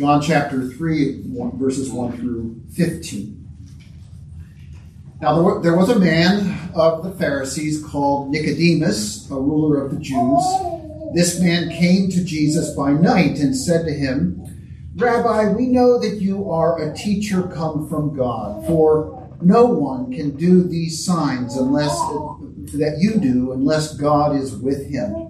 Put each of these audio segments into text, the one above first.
John chapter 3, verses 1 through 15. Now, there was a man of the Pharisees called Nicodemus, a ruler of the Jews. This man came to Jesus by night and said to him, Rabbi, we know that you are a teacher come from God, for no one can do these signs unless that you do unless God is with him.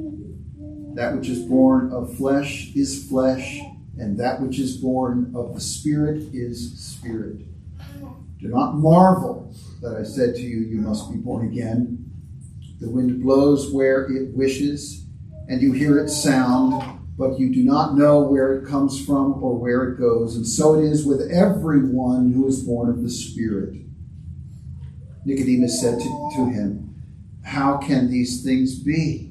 That which is born of flesh is flesh, and that which is born of the Spirit is spirit. Do not marvel that I said to you, You must be born again. The wind blows where it wishes, and you hear its sound, but you do not know where it comes from or where it goes. And so it is with everyone who is born of the Spirit. Nicodemus said to, to him, How can these things be?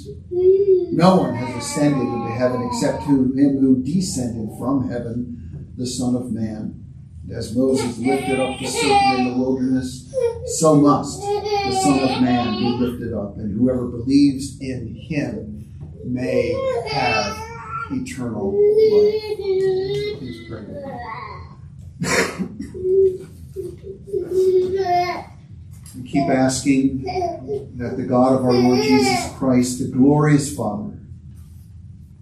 No one has ascended into heaven except to him who descended from heaven, the Son of Man. And as Moses lifted up the serpent in the wilderness, so must the Son of Man be lifted up, and whoever believes in him may have eternal life. Please pray. We keep asking that the God of our Lord Jesus Christ, the glorious Father,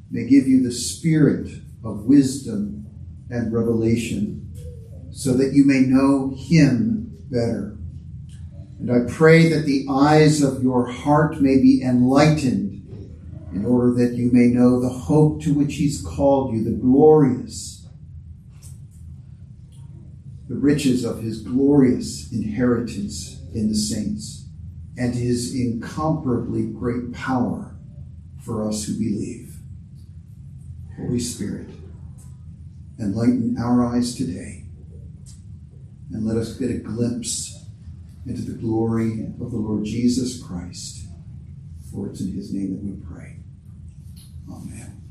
may give you the spirit of wisdom and revelation so that you may know Him better. And I pray that the eyes of your heart may be enlightened in order that you may know the hope to which He's called you, the glorious, the riches of His glorious inheritance in the saints and his incomparably great power for us who believe. Holy Spirit, enlighten our eyes today and let us get a glimpse into the glory of the Lord Jesus Christ. For it's in his name that we pray. Amen.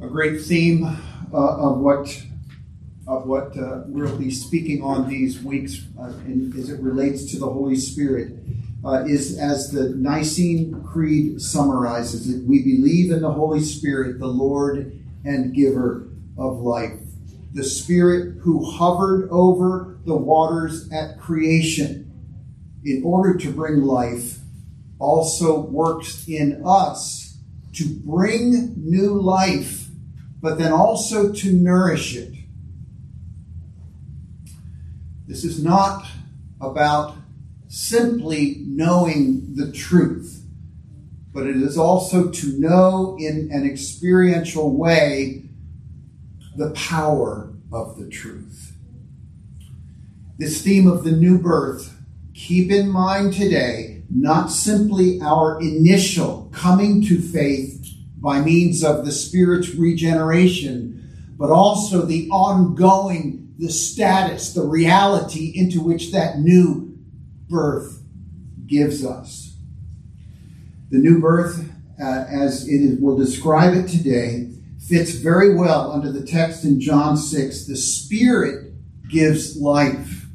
A great theme uh, of what of what uh, we'll be speaking on these weeks uh, in, as it relates to the Holy Spirit uh, is as the Nicene Creed summarizes it we believe in the Holy Spirit, the Lord and giver of life, the Spirit who hovered over the waters at creation in order to bring life, also works in us to bring new life, but then also to nourish it this is not about simply knowing the truth, but it is also to know in an experiential way the power of the truth. This theme of the new birth, keep in mind today not simply our initial coming to faith by means of the Spirit's regeneration, but also the ongoing the status, the reality into which that new birth gives us. The new birth, uh, as it is, we'll describe it today, fits very well under the text in John 6. The Spirit gives life,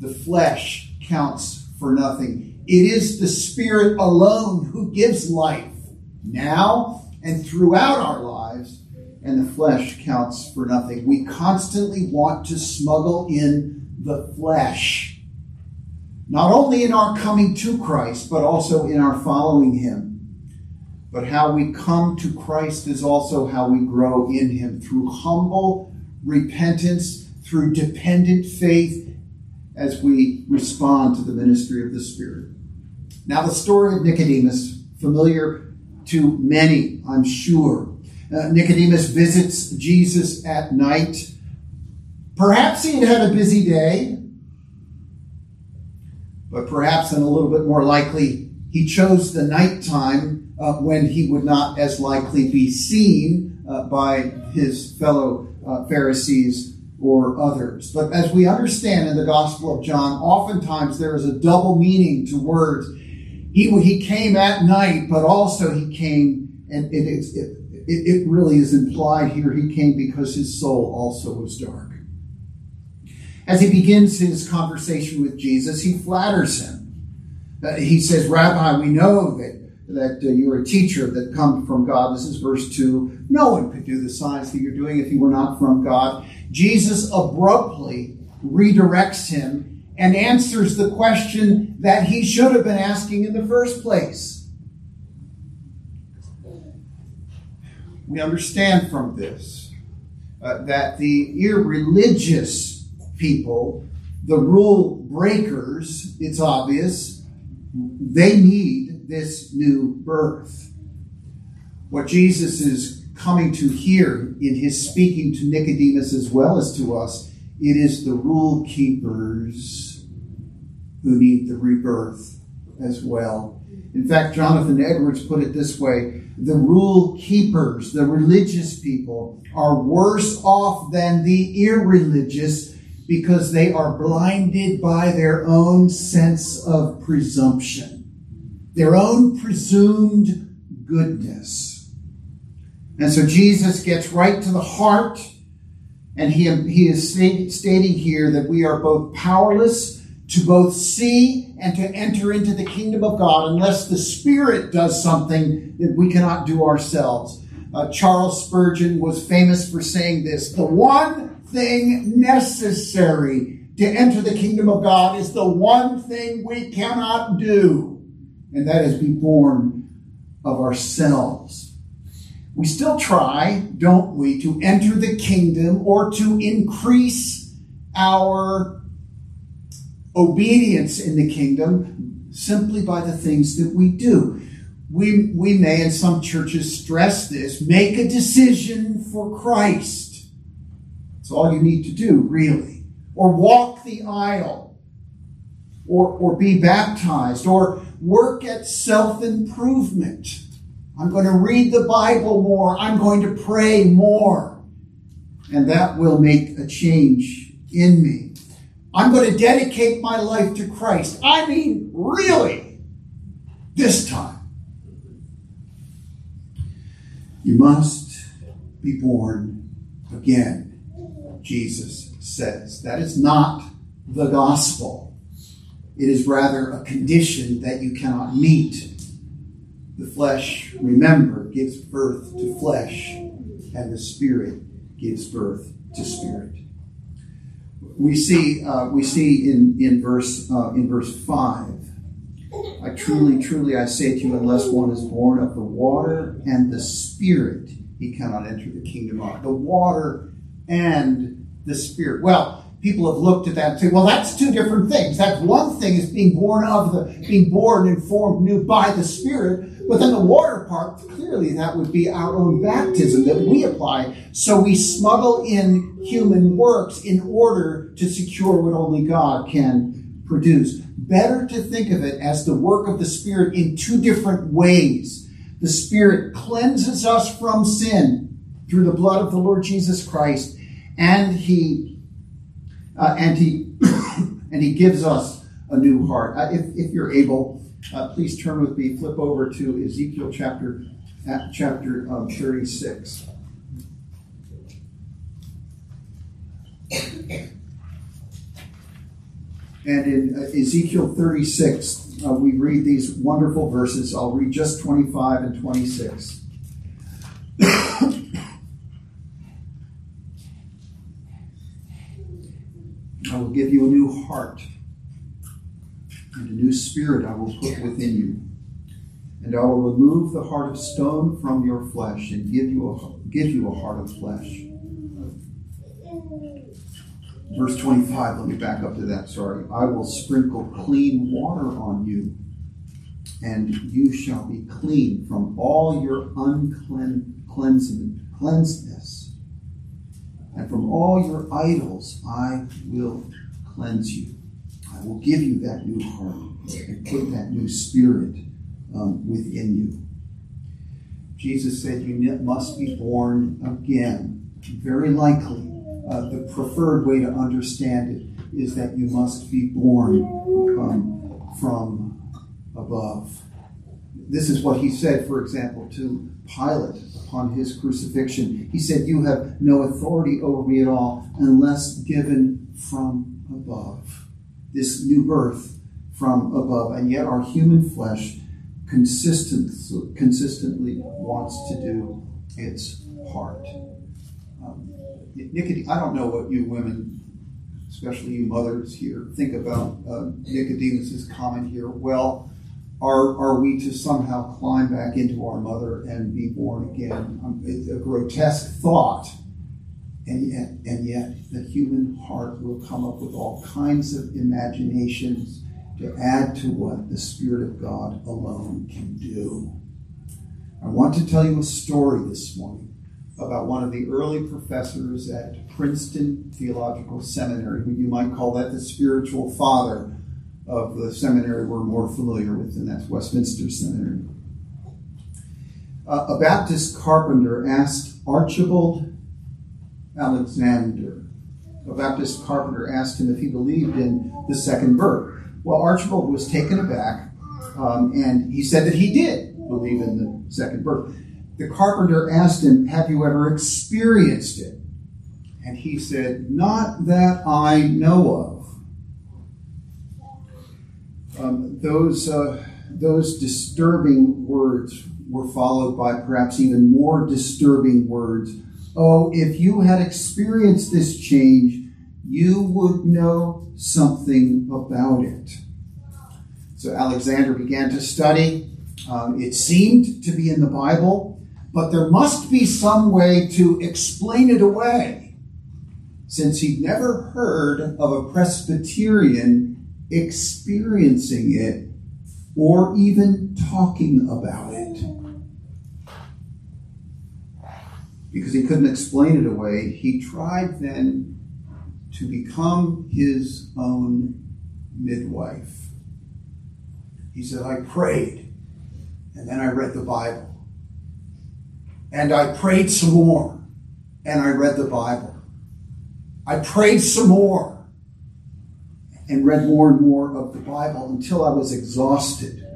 the flesh counts for nothing. It is the Spirit alone who gives life now and throughout our lives and the flesh counts for nothing. We constantly want to smuggle in the flesh, not only in our coming to Christ, but also in our following Him. But how we come to Christ is also how we grow in Him through humble repentance, through dependent faith as we respond to the ministry of the Spirit. Now, the story of Nicodemus, familiar to many, I'm sure. Uh, Nicodemus visits Jesus at night. Perhaps he had had a busy day, but perhaps, and a little bit more likely, he chose the nighttime uh, when he would not as likely be seen uh, by his fellow uh, Pharisees or others. But as we understand in the Gospel of John, oftentimes there is a double meaning to words. He, he came at night, but also he came, and it, it, it, it really is implied here, he came because his soul also was dark. As he begins his conversation with Jesus, he flatters him. Uh, he says, Rabbi, we know that that uh, you're a teacher that come from God. This is verse 2. No one could do the signs that you're doing if you were not from God. Jesus abruptly redirects him and answers the question that he should have been asking in the first place. We understand from this uh, that the irreligious people, the rule breakers, it's obvious, they need this new birth. What Jesus is coming to here in his speaking to Nicodemus as well as to us, it is the rule keepers who need the rebirth as well. In fact, Jonathan Edwards put it this way the rule keepers, the religious people, are worse off than the irreligious because they are blinded by their own sense of presumption, their own presumed goodness. And so Jesus gets right to the heart, and he, he is stating here that we are both powerless to both see and to enter into the kingdom of God unless the Spirit does something that we cannot do ourselves. Uh, Charles Spurgeon was famous for saying this The one thing necessary to enter the kingdom of God is the one thing we cannot do, and that is be born of ourselves. We still try, don't we, to enter the kingdom or to increase our obedience in the kingdom simply by the things that we do. We, we may, in some churches, stress this make a decision for Christ. It's all you need to do, really. Or walk the aisle, or, or be baptized, or work at self improvement. I'm going to read the Bible more. I'm going to pray more. And that will make a change in me. I'm going to dedicate my life to Christ. I mean, really, this time. You must be born again. Jesus says. That is not the gospel. It is rather a condition that you cannot meet. The flesh, remember, gives birth to flesh, and the spirit gives birth to spirit. We see, uh, we see in, in, verse, uh, in verse 5 I truly, truly, I say to you, unless one is born of the water and the Spirit, he cannot enter the kingdom of the water and the Spirit. Well, people have looked at that and say, well, that's two different things. That one thing is being born of the, being born and formed new by the Spirit. But then the water part, clearly that would be our own baptism that we apply. So we smuggle in human works in order to secure what only God can produce. Better to think of it as the work of the Spirit in two different ways. The Spirit cleanses us from sin through the blood of the Lord Jesus Christ and he uh, and he and he gives us a new heart. Uh, if, if you're able, uh, please turn with me. Flip over to Ezekiel chapter uh, chapter um, 36. And in uh, Ezekiel 36, uh, we read these wonderful verses. I'll read just 25 and 26. will give you a new heart, and a new spirit I will put within you. And I will remove the heart of stone from your flesh and give you a, give you a heart of flesh. verse 25, let me back up to that, sorry. I will sprinkle clean water on you, and you shall be clean from all your uncleanness. And from all your idols I will cleanse you. I will give you that new heart and put that new spirit um, within you. Jesus said, You must be born again. Very likely, uh, the preferred way to understand it is that you must be born um, from above. This is what he said, for example, to Pilate upon his crucifixion. He said, You have no authority over me at all unless given from above. This new birth from above. And yet, our human flesh consistent, consistently wants to do its part. Um, Nicodem- I don't know what you women, especially you mothers here, think about uh, Nicodemus's comment here. Well, are, are we to somehow climb back into our mother and be born again? Um, it's a grotesque thought. And yet, and yet, the human heart will come up with all kinds of imaginations to add to what the Spirit of God alone can do. I want to tell you a story this morning about one of the early professors at Princeton Theological Seminary, who you might call that the spiritual father of the seminary we're more familiar with, and that's Westminster Seminary. Uh, a Baptist carpenter asked Archibald Alexander, a Baptist carpenter asked him if he believed in the second birth. Well, Archibald was taken aback, um, and he said that he did believe in the second birth. The carpenter asked him, Have you ever experienced it? And he said, Not that I know of. Um, those, uh, those disturbing words were followed by perhaps even more disturbing words. Oh, if you had experienced this change, you would know something about it. So Alexander began to study. Um, it seemed to be in the Bible, but there must be some way to explain it away, since he'd never heard of a Presbyterian experiencing it or even talking about it. Because he couldn't explain it away, he tried then to become his own midwife. He said, I prayed, and then I read the Bible. And I prayed some more, and I read the Bible. I prayed some more, and read more and more of the Bible until I was exhausted.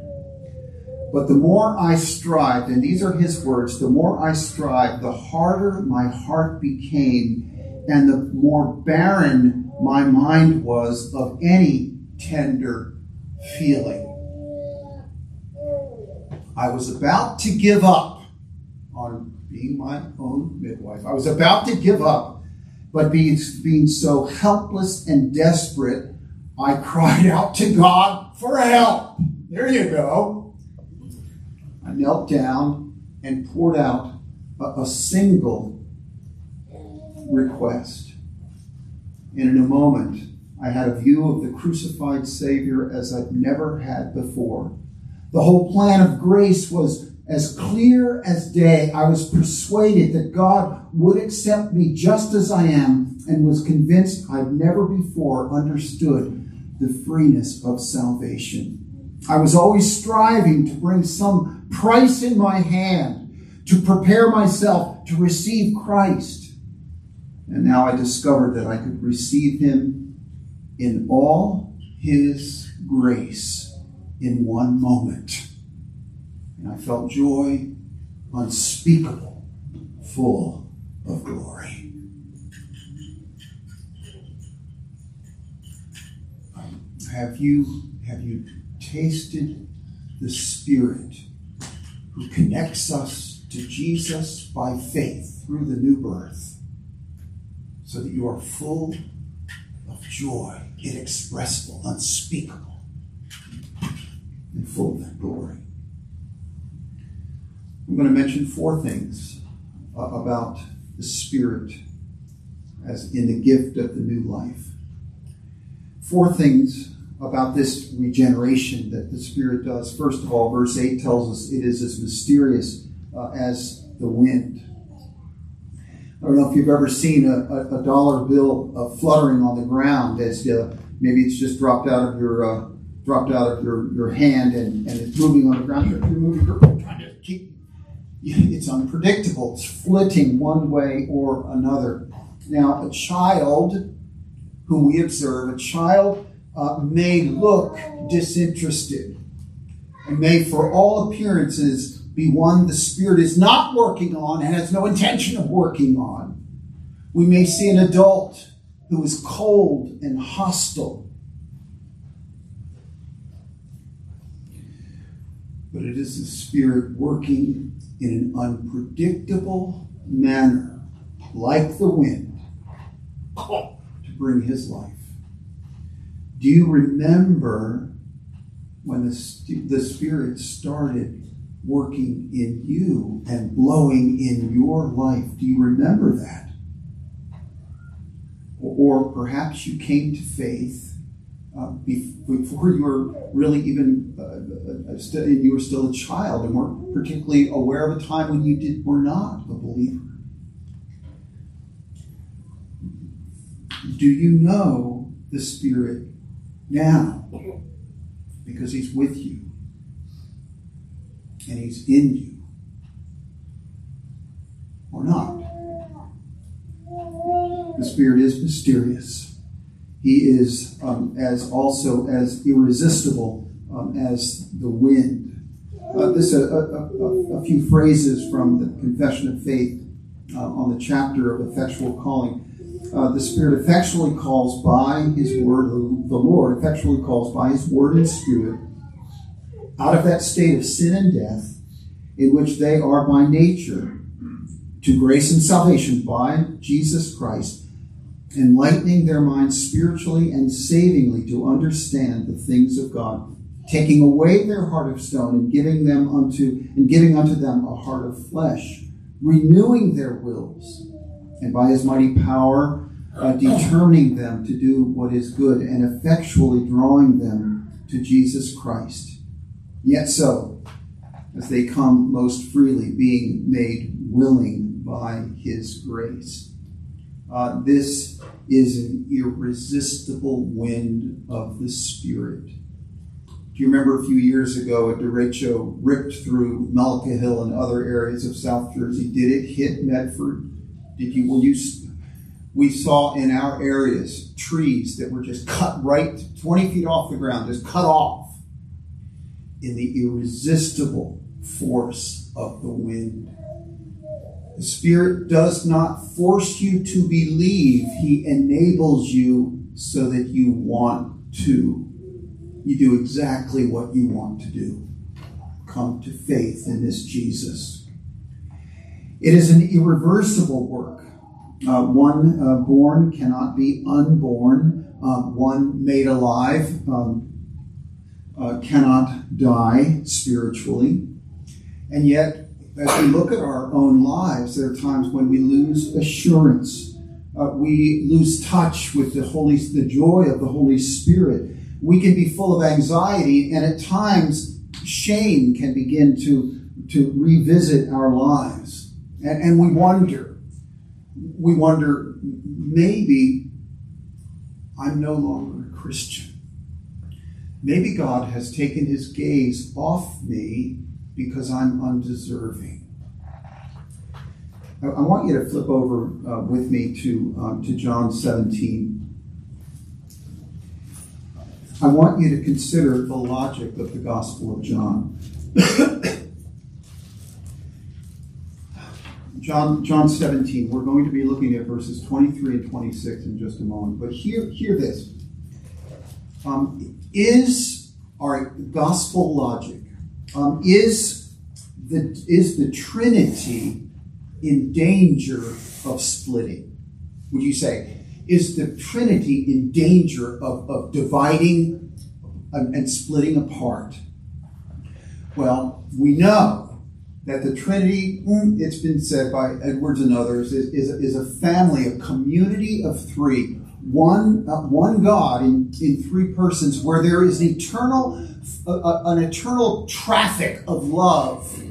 But the more I strived, and these are his words, the more I strived, the harder my heart became and the more barren my mind was of any tender feeling. I was about to give up on being my own midwife. I was about to give up, but being, being so helpless and desperate, I cried out to God for help. There you go. I knelt down and poured out a, a single request. And in a moment, I had a view of the crucified Savior as I'd never had before. The whole plan of grace was as clear as day. I was persuaded that God would accept me just as I am and was convinced I'd never before understood the freeness of salvation. I was always striving to bring some price in my hand to prepare myself to receive Christ. And now I discovered that I could receive him in all his grace in one moment. And I felt joy unspeakable, full of glory. Have you, have you tasted the Spirit who connects us to Jesus by faith through the new birth? so that you are full of joy, inexpressible, unspeakable, and full of that glory. I'm going to mention four things uh, about the Spirit as in the gift of the new life. Four things about this regeneration that the Spirit does. First of all, verse 8 tells us it is as mysterious uh, as the wind. I don't know if you've ever seen a, a, a dollar bill uh, fluttering on the ground as uh, maybe it's just dropped out of your uh, dropped out of your, your hand and, and it's moving on the ground. You're moving, trying to keep. It's unpredictable. It's flitting one way or another. Now, a child whom we observe, a child uh, may look disinterested and may, for all appearances, be one the Spirit is not working on and has no intention of working on. We may see an adult who is cold and hostile. But it is the Spirit working in an unpredictable manner, like the wind, to bring His life. Do you remember when the, the Spirit started working in you and blowing in your life. Do you remember that? Or perhaps you came to faith uh, before you were really even uh, uh, st- you were still a child and weren't particularly aware of a time when you did were not a believer. Do you know the Spirit now? Because He's with you and He's in you or not. The Spirit is mysterious. He is um, as also as irresistible um, as the wind. Uh, this a, a, a, a, few phrases from the Confession of Faith uh, on the chapter of effectual calling. Uh, the Spirit effectually calls by His word. The Lord effectually calls by His word and Spirit out of that state of sin and death in which they are by nature to grace and salvation by Jesus Christ, enlightening their minds spiritually and savingly to understand the things of God, taking away their heart of stone and giving them unto and giving unto them a heart of flesh, renewing their wills, and by his mighty power uh, determining them to do what is good and effectually drawing them to Jesus Christ Yet so, as they come most freely, being made willing by His grace. Uh, this is an irresistible wind of the Spirit. Do you remember a few years ago a derecho ripped through Mullica Hill and other areas of South Jersey? Did it hit Medford? Did you? Will you? We saw in our areas trees that were just cut right 20 feet off the ground, just cut off in the irresistible force of the wind. The Spirit does not force you to believe, He enables you so that you want to. You do exactly what you want to do. Come to faith in this Jesus. It is an irreversible work. Uh, one uh, born cannot be unborn. Uh, one made alive um, uh, cannot die spiritually. And yet, as we look at our own lives, there are times when we lose assurance. Uh, we lose touch with the Holy, the joy of the Holy Spirit. We can be full of anxiety, and at times, shame can begin to, to revisit our lives. And, and we wonder, we wonder, maybe I'm no longer a Christian. Maybe God has taken his gaze off me because I'm undeserving. I, I want you to flip over uh, with me to, um, to John 17. I want you to consider the logic of the Gospel of John. John, John 17, we're going to be looking at verses 23 and 26 in just a moment. But hear, hear this. Um, is our gospel logic, um, is, the, is the Trinity in danger of splitting? Would you say? Is the Trinity in danger of, of dividing and, and splitting apart? Well, we know that the Trinity, it's been said by Edwards and others, is, is, is a family, a community of three. One, uh, one God in, in three persons, where there is eternal, uh, uh, an eternal traffic of love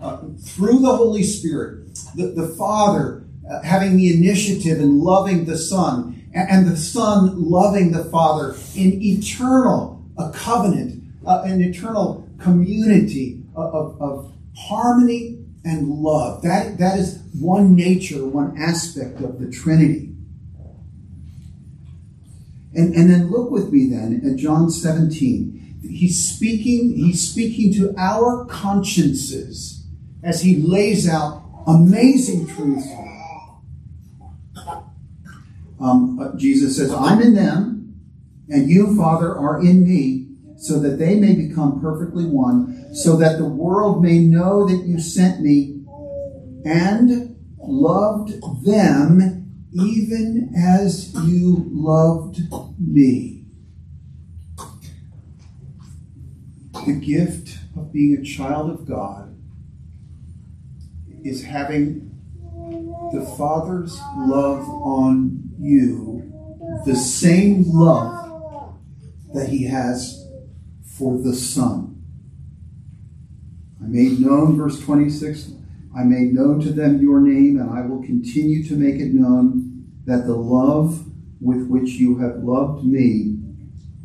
uh, through the Holy Spirit. The, the Father uh, having the initiative and loving the Son, and, and the Son loving the Father in eternal, a covenant, uh, an eternal community of, of harmony and love. That, that is one nature, one aspect of the Trinity. And, and then look with me then at John 17. He's speaking, he's speaking to our consciences as he lays out amazing truths. Um, Jesus says, I'm in them, and you, Father, are in me, so that they may become perfectly one, so that the world may know that you sent me and loved them even as you loved me. The gift of being a child of God is having the Father's love on you, the same love that He has for the Son. I made known, verse 26, I made known to them your name, and I will continue to make it known that the love with which you have loved me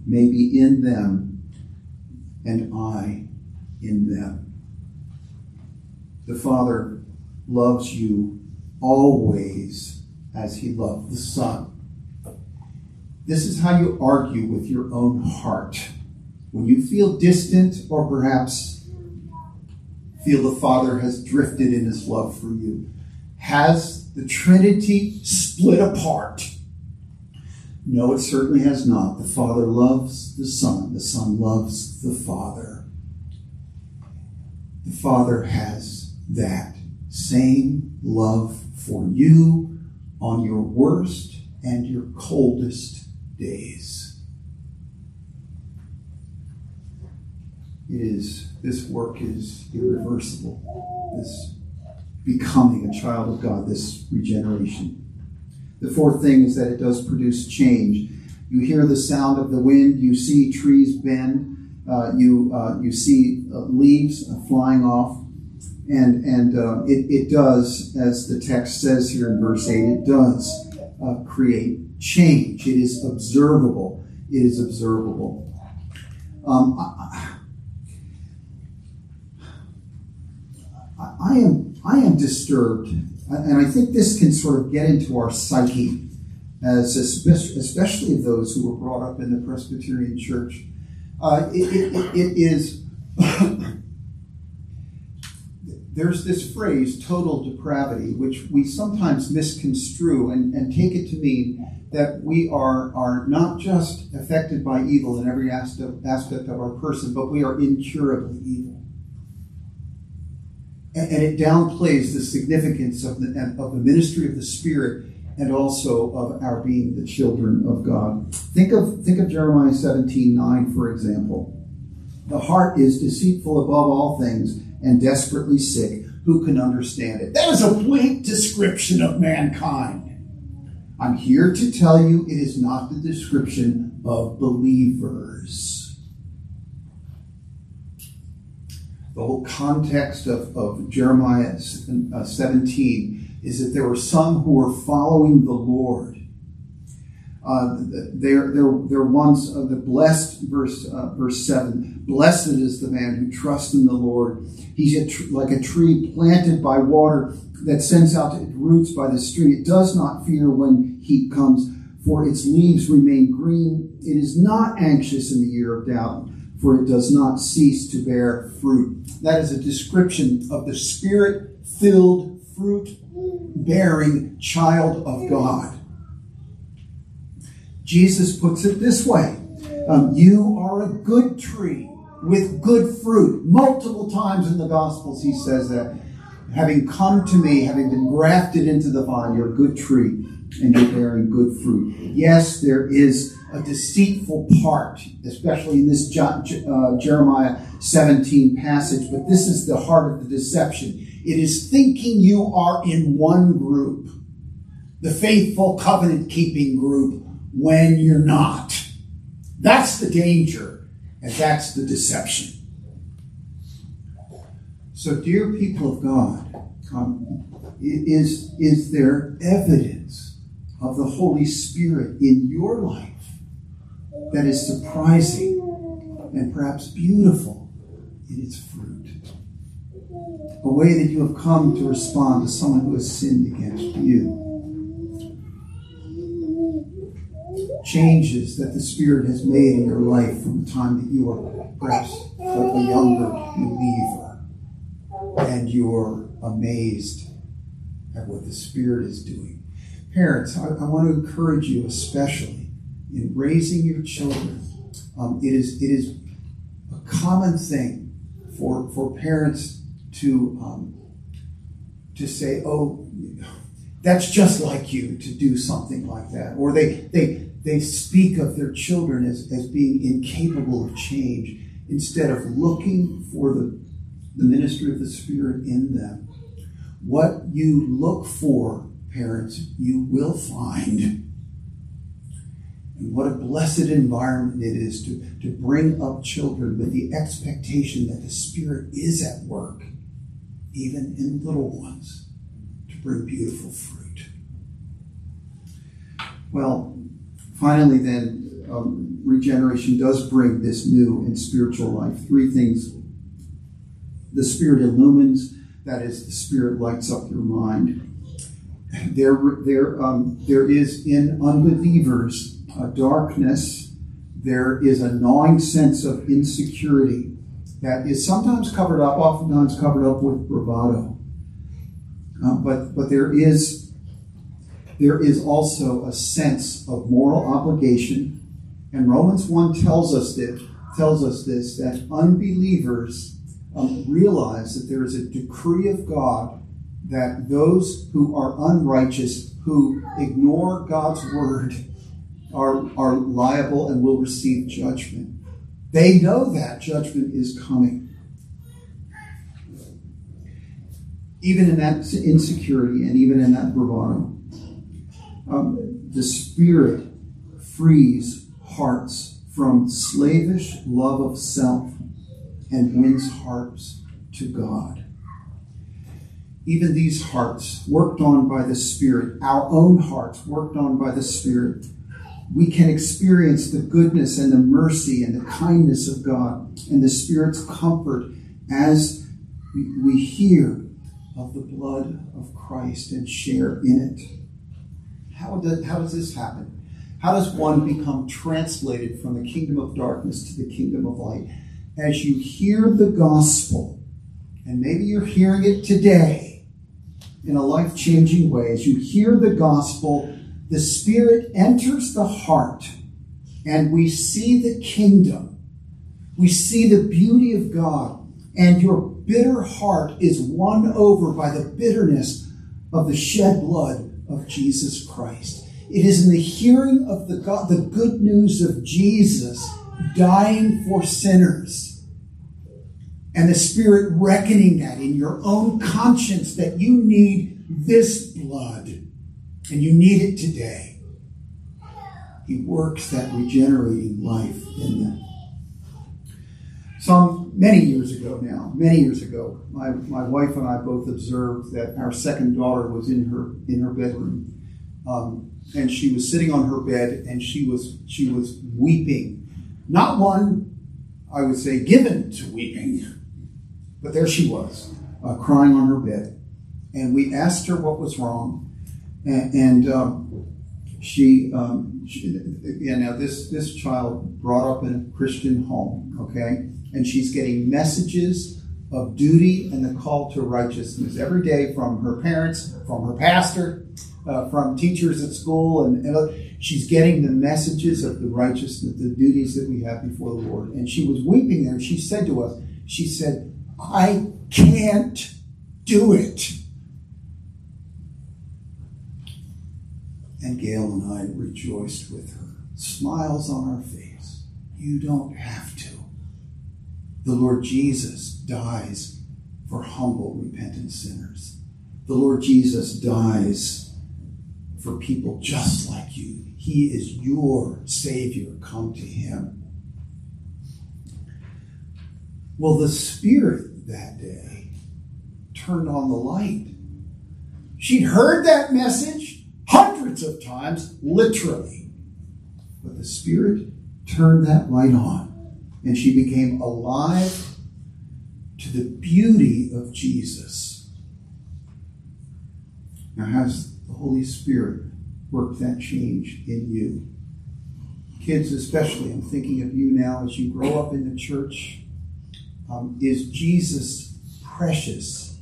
may be in them, and I in them. The Father loves you always as he loved the Son. This is how you argue with your own heart. When you feel distant or perhaps feel the Father has drifted in his love for you, has the Trinity split apart? No, it certainly has not. The Father loves the Son, the Son loves the Father. The Father has that same love for you on your worst and your coldest days. It is, this work is irreversible. This becoming a child of God, this regeneration. The fourth thing is that it does produce change. You hear the sound of the wind, you see trees bend, uh, you, uh, you see uh, leaves uh, flying off. And, and uh, it, it does, as the text says here in verse 8, it does uh, create change. It is observable. It is observable. Um, I, I, am, I am disturbed, and I think this can sort of get into our psyche, as especially those who were brought up in the Presbyterian Church. Uh, it, it, it is there's this phrase, total depravity, which we sometimes misconstrue and, and take it to mean that we are, are not just affected by evil in every aspect of our person, but we are incurably evil. And, and it downplays the significance of the, of the ministry of the Spirit and also of our being the children of God. Think of, think of Jeremiah 17 9, for example. The heart is deceitful above all things and desperately sick. Who can understand it? That is a bleak description of mankind. I'm here to tell you it is not the description of believers. The whole context of, of Jeremiah uh, 17 is that there were some who were following the Lord uh, they're, they're, they're ones of the blessed, verse, uh, verse 7. Blessed is the man who trusts in the Lord. He's a tr- like a tree planted by water that sends out its roots by the stream. It does not fear when heat comes, for its leaves remain green. It is not anxious in the year of doubt, for it does not cease to bear fruit. That is a description of the spirit filled, fruit bearing child of God. Jesus puts it this way um, You are a good tree with good fruit. Multiple times in the Gospels, he says that. Having come to me, having been grafted into the vine, you're a good tree and you're bearing good fruit. Yes, there is a deceitful part, especially in this uh, Jeremiah 17 passage, but this is the heart of the deception. It is thinking you are in one group, the faithful covenant keeping group, when you're not. That's the danger, and that's the deception. So, dear people of God, um, is, is there evidence of the Holy Spirit in your life that is surprising and perhaps beautiful in its fruit? A way that you have come to respond to someone who has sinned against you. Changes that the Spirit has made in your life from the time that you were perhaps a younger believer and you're amazed at what the Spirit is doing. Parents, I, I want to encourage you, especially in raising your children. Um, it is it is a common thing for for parents to um, to say, "Oh, that's just like you to do something like that," or they they they speak of their children as, as being incapable of change instead of looking for the, the ministry of the Spirit in them what you look for, parents, you will find. And what a blessed environment it is to, to bring up children with the expectation that the Spirit is at work, even in little ones, to bring beautiful fruit. Well, finally, then, um, regeneration does bring this new and spiritual life. Three things the Spirit illumines that is, the Spirit lights up your mind. There, there, um, there is in unbelievers a darkness. There is a gnawing sense of insecurity that is sometimes covered up, oftentimes covered up with bravado. Uh, but, but there is there is also a sense of moral obligation, and Romans one tells us that tells us this that unbelievers um, realize that there is a decree of God that those who are unrighteous, who ignore God's word, are, are liable and will receive judgment. They know that judgment is coming. Even in that insecurity and even in that bravado, um, the Spirit frees hearts from slavish love of self and wins hearts to God. Even these hearts, worked on by the Spirit, our own hearts, worked on by the Spirit, we can experience the goodness and the mercy and the kindness of God and the Spirit's comfort as we hear of the blood of Christ and share in it. How, does, how does this happen? How does one become translated from the kingdom of darkness to the kingdom of light? as you hear the gospel, and maybe you're hearing it today in a life changing way, as you hear the gospel, the Spirit enters the heart, and we see the kingdom. We see the beauty of God, and your bitter heart is won over by the bitterness of the shed blood of Jesus Christ. It is in the hearing of the, God, the good news of Jesus dying for sinners. And the Spirit reckoning that in your own conscience that you need this blood and you need it today. He works that regenerating life in them. Some many years ago now, many years ago, my, my wife and I both observed that our second daughter was in her in her bedroom, um, and she was sitting on her bed and she was she was weeping not one, I would say, given to weeping, but there she was, uh, crying on her bed. And we asked her what was wrong. And, and um, she, um, she, yeah, now this, this child brought up in a Christian home, okay? And she's getting messages of duty and the call to righteousness every day from her parents, from her pastor, uh, from teachers at school, and, and, she's getting the messages of the righteousness, the duties that we have before the Lord. And she was weeping there. She said to us, she said, I can't do it. And Gail and I rejoiced with her smiles on our face. You don't have to. The Lord Jesus dies for humble, repentant sinners. The Lord Jesus dies for people just like you. He is your Savior. Come to Him. Well, the Spirit that day turned on the light. She'd heard that message hundreds of times, literally. But the Spirit turned that light on, and she became alive to the beauty of Jesus. Now, has the Holy Spirit worked that change in you? Kids, especially, I'm thinking of you now as you grow up in the church. Um, is Jesus precious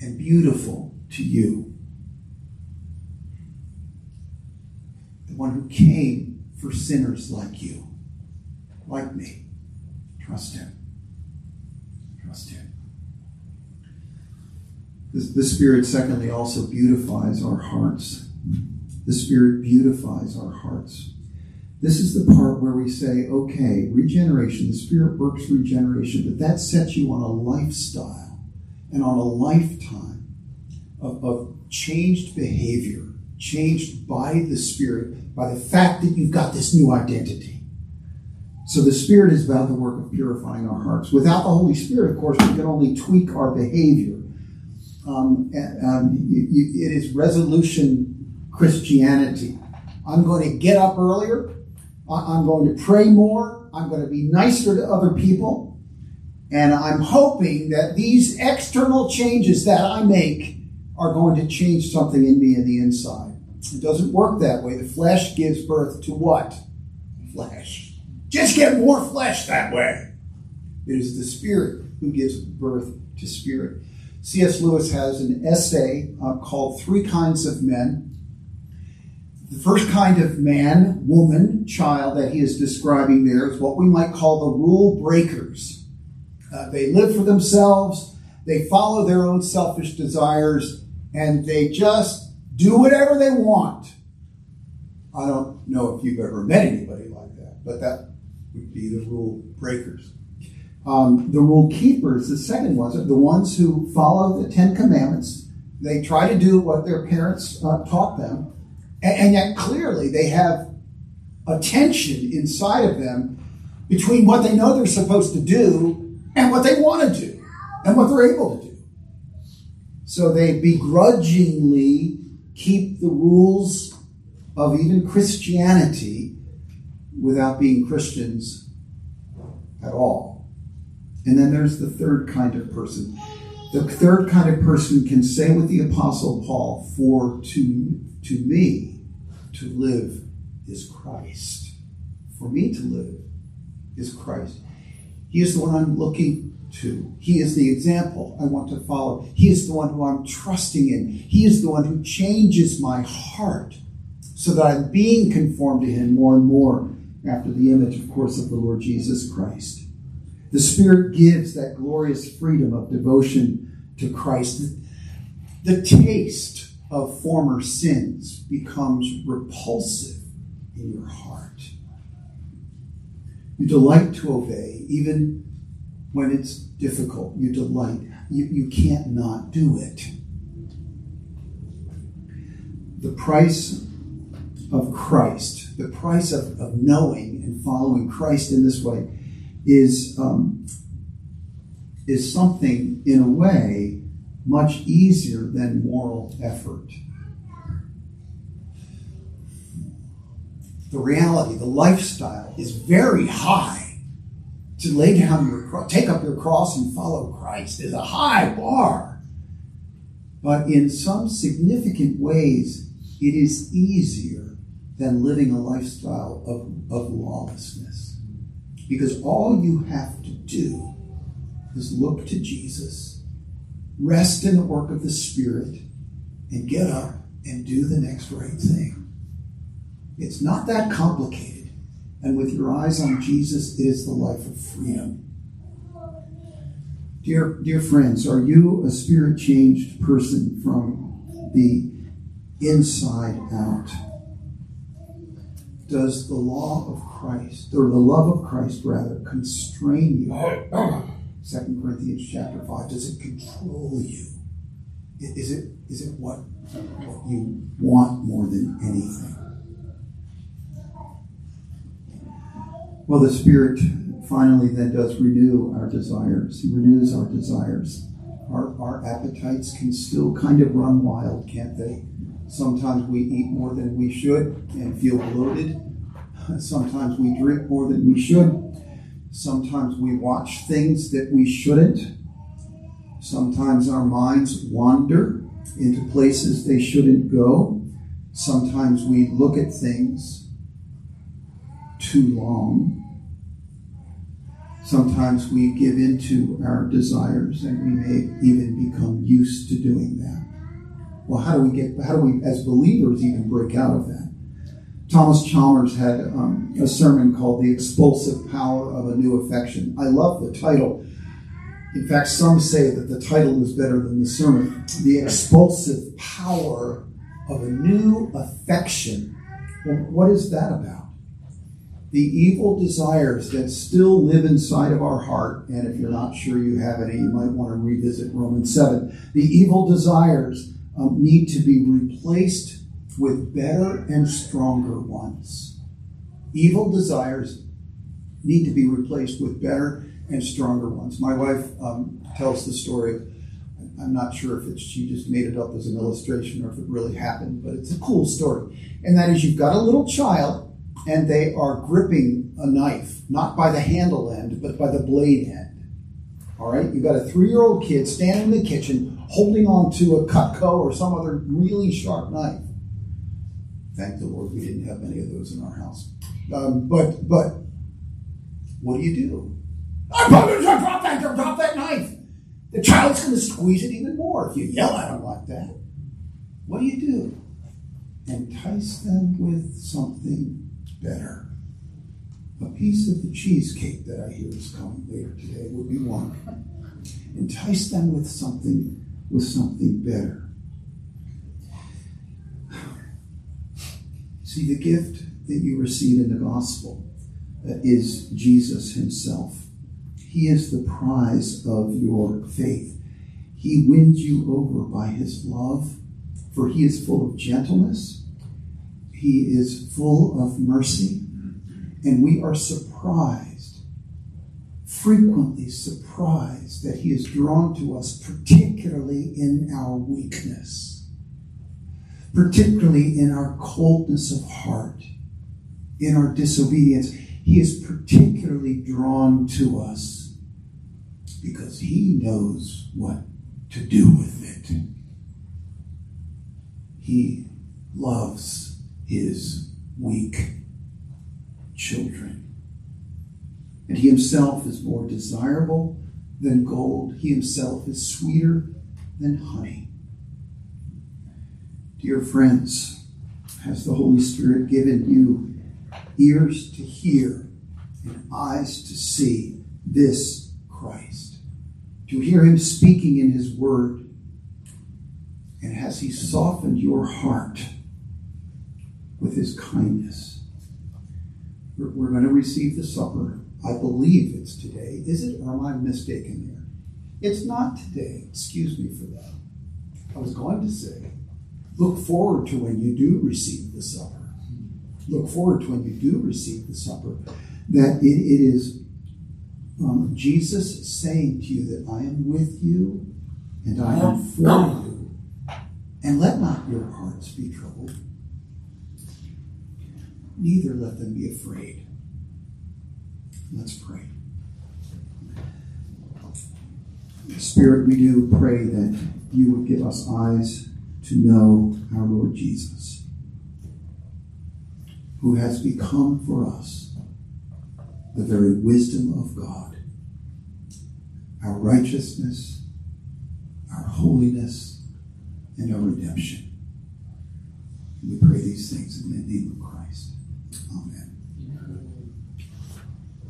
and beautiful to you? The one who came for sinners like you, like me. Trust him. Trust him. The, the Spirit, secondly, also beautifies our hearts. The Spirit beautifies our hearts. This is the part where we say, okay, regeneration, the Spirit works regeneration, but that sets you on a lifestyle and on a lifetime of, of changed behavior, changed by the Spirit, by the fact that you've got this new identity. So the Spirit is about the work of purifying our hearts. Without the Holy Spirit, of course, we can only tweak our behavior. Um, and, um, you, you, it is resolution Christianity. I'm going to get up earlier. I'm going to pray more. I'm going to be nicer to other people. And I'm hoping that these external changes that I make are going to change something in me in the inside. It doesn't work that way. The flesh gives birth to what? Flesh. Just get more flesh that way. It is the spirit who gives birth to spirit. C.S. Lewis has an essay uh, called Three Kinds of Men the first kind of man, woman, child that he is describing there is what we might call the rule breakers. Uh, they live for themselves, they follow their own selfish desires, and they just do whatever they want. I don't know if you've ever met anybody like that, but that would be the rule breakers. Um, the rule keepers, the second ones, are the ones who follow the Ten Commandments. They try to do what their parents uh, taught them, and, yet clearly they have a tension inside of them between what they know they're supposed to do and what they want to do and what they're able to do. So they begrudgingly keep the rules of even Christianity without being Christians at all. And then there's the third kind of person. The third kind of person can say with the Apostle Paul, For to to me, to live is Christ. For me to live is Christ. He is the one I'm looking to. He is the example I want to follow. He is the one who I'm trusting in. He is the one who changes my heart so that I'm being conformed to Him more and more after the image, of course, of the Lord Jesus Christ. The Spirit gives that glorious freedom of devotion to Christ. The taste of former sins becomes repulsive in your heart. You delight to obey, even when it's difficult. You delight. You, you can't not do it. The price of Christ, the price of, of knowing and following Christ in this way, is, um, is something, in a way, much easier than moral effort. The reality, the lifestyle is very high. To lay down your cross, take up your cross and follow Christ is a high bar. But in some significant ways, it is easier than living a lifestyle of, of lawlessness. Because all you have to do is look to Jesus rest in the work of the Spirit, and get up and do the next right thing. It's not that complicated. And with your eyes on Jesus, it is the life of freedom. Dear, dear friends, are you a spirit changed person from the inside out? does the law of Christ, or the love of Christ rather, constrain you? Second Corinthians chapter 5. Does it control you? Is it, is it what, what you want more than anything? Well, the Spirit finally then does renew our desires. He renews our desires. Our, our appetites can still kind of run wild, can't they? Sometimes we eat more than we should and feel bloated. Sometimes we drink more than we should. Sometimes we watch things that we shouldn't. Sometimes our minds wander into places they shouldn't go. Sometimes we look at things too long. Sometimes we give into our desires and we may even become used to doing that. Well, how do we get, how do we, as believers, even break out of that? Thomas Chalmers had um, a sermon called The Expulsive Power of a New Affection. I love the title. In fact, some say that the title is better than the sermon. The Expulsive Power of a New Affection. Well, what is that about? the evil desires that still live inside of our heart, and if you're not sure you have any, you might want to revisit Romans 7. The evil desires um, need to be replaced with better and stronger ones. Evil desires need to be replaced with better and stronger ones. My wife um, tells the story. I'm not sure if it's she just made it up as an illustration or if it really happened, but it's a cool story. And that is, you've got a little child and they are gripping a knife, not by the handle end, but by the blade end. All right, you've got a three year old kid standing in the kitchen holding on to a Cutco or some other really sharp knife. Thank the Lord we didn't have many of those in our house. Um, but but what do you do? I drop that, drop that knife. The child's going to squeeze it even more if you yell at him like that. What do you do? Entice them with something better. A piece of the cheesecake that I hear is coming later today would be one. Entice them with something with something better. See, the gift that you receive in the gospel uh, is Jesus himself. He is the prize of your faith. He wins you over by his love, for he is full of gentleness he is full of mercy, and we are surprised, frequently surprised, that He is drawn to us, particularly in our weakness, particularly in our coldness of heart, in our disobedience. He is particularly drawn to us because He knows what to do with it. He loves his weak children. And he himself is more desirable than gold, he himself is sweeter than honey. Dear friends, has the Holy Spirit given you ears to hear and eyes to see this Christ? To hear him speaking in his word? And has he softened your heart? with his kindness. We're, we're going to receive the supper. I believe it's today. Is it, or am I mistaken there? It's not today. Excuse me for that. I was going to say, look forward to when you do receive the supper. Look forward to when you do receive the supper. That it, it is um, Jesus saying to you that I am with you and I am for you. And let not your hearts be troubled neither let them be afraid. Let's pray. Spirit, we do pray that you would give us eyes to know our Lord Jesus, who has become for us the very wisdom of God, our righteousness, our holiness, and our redemption. We pray these things in the name of Christ. Amen.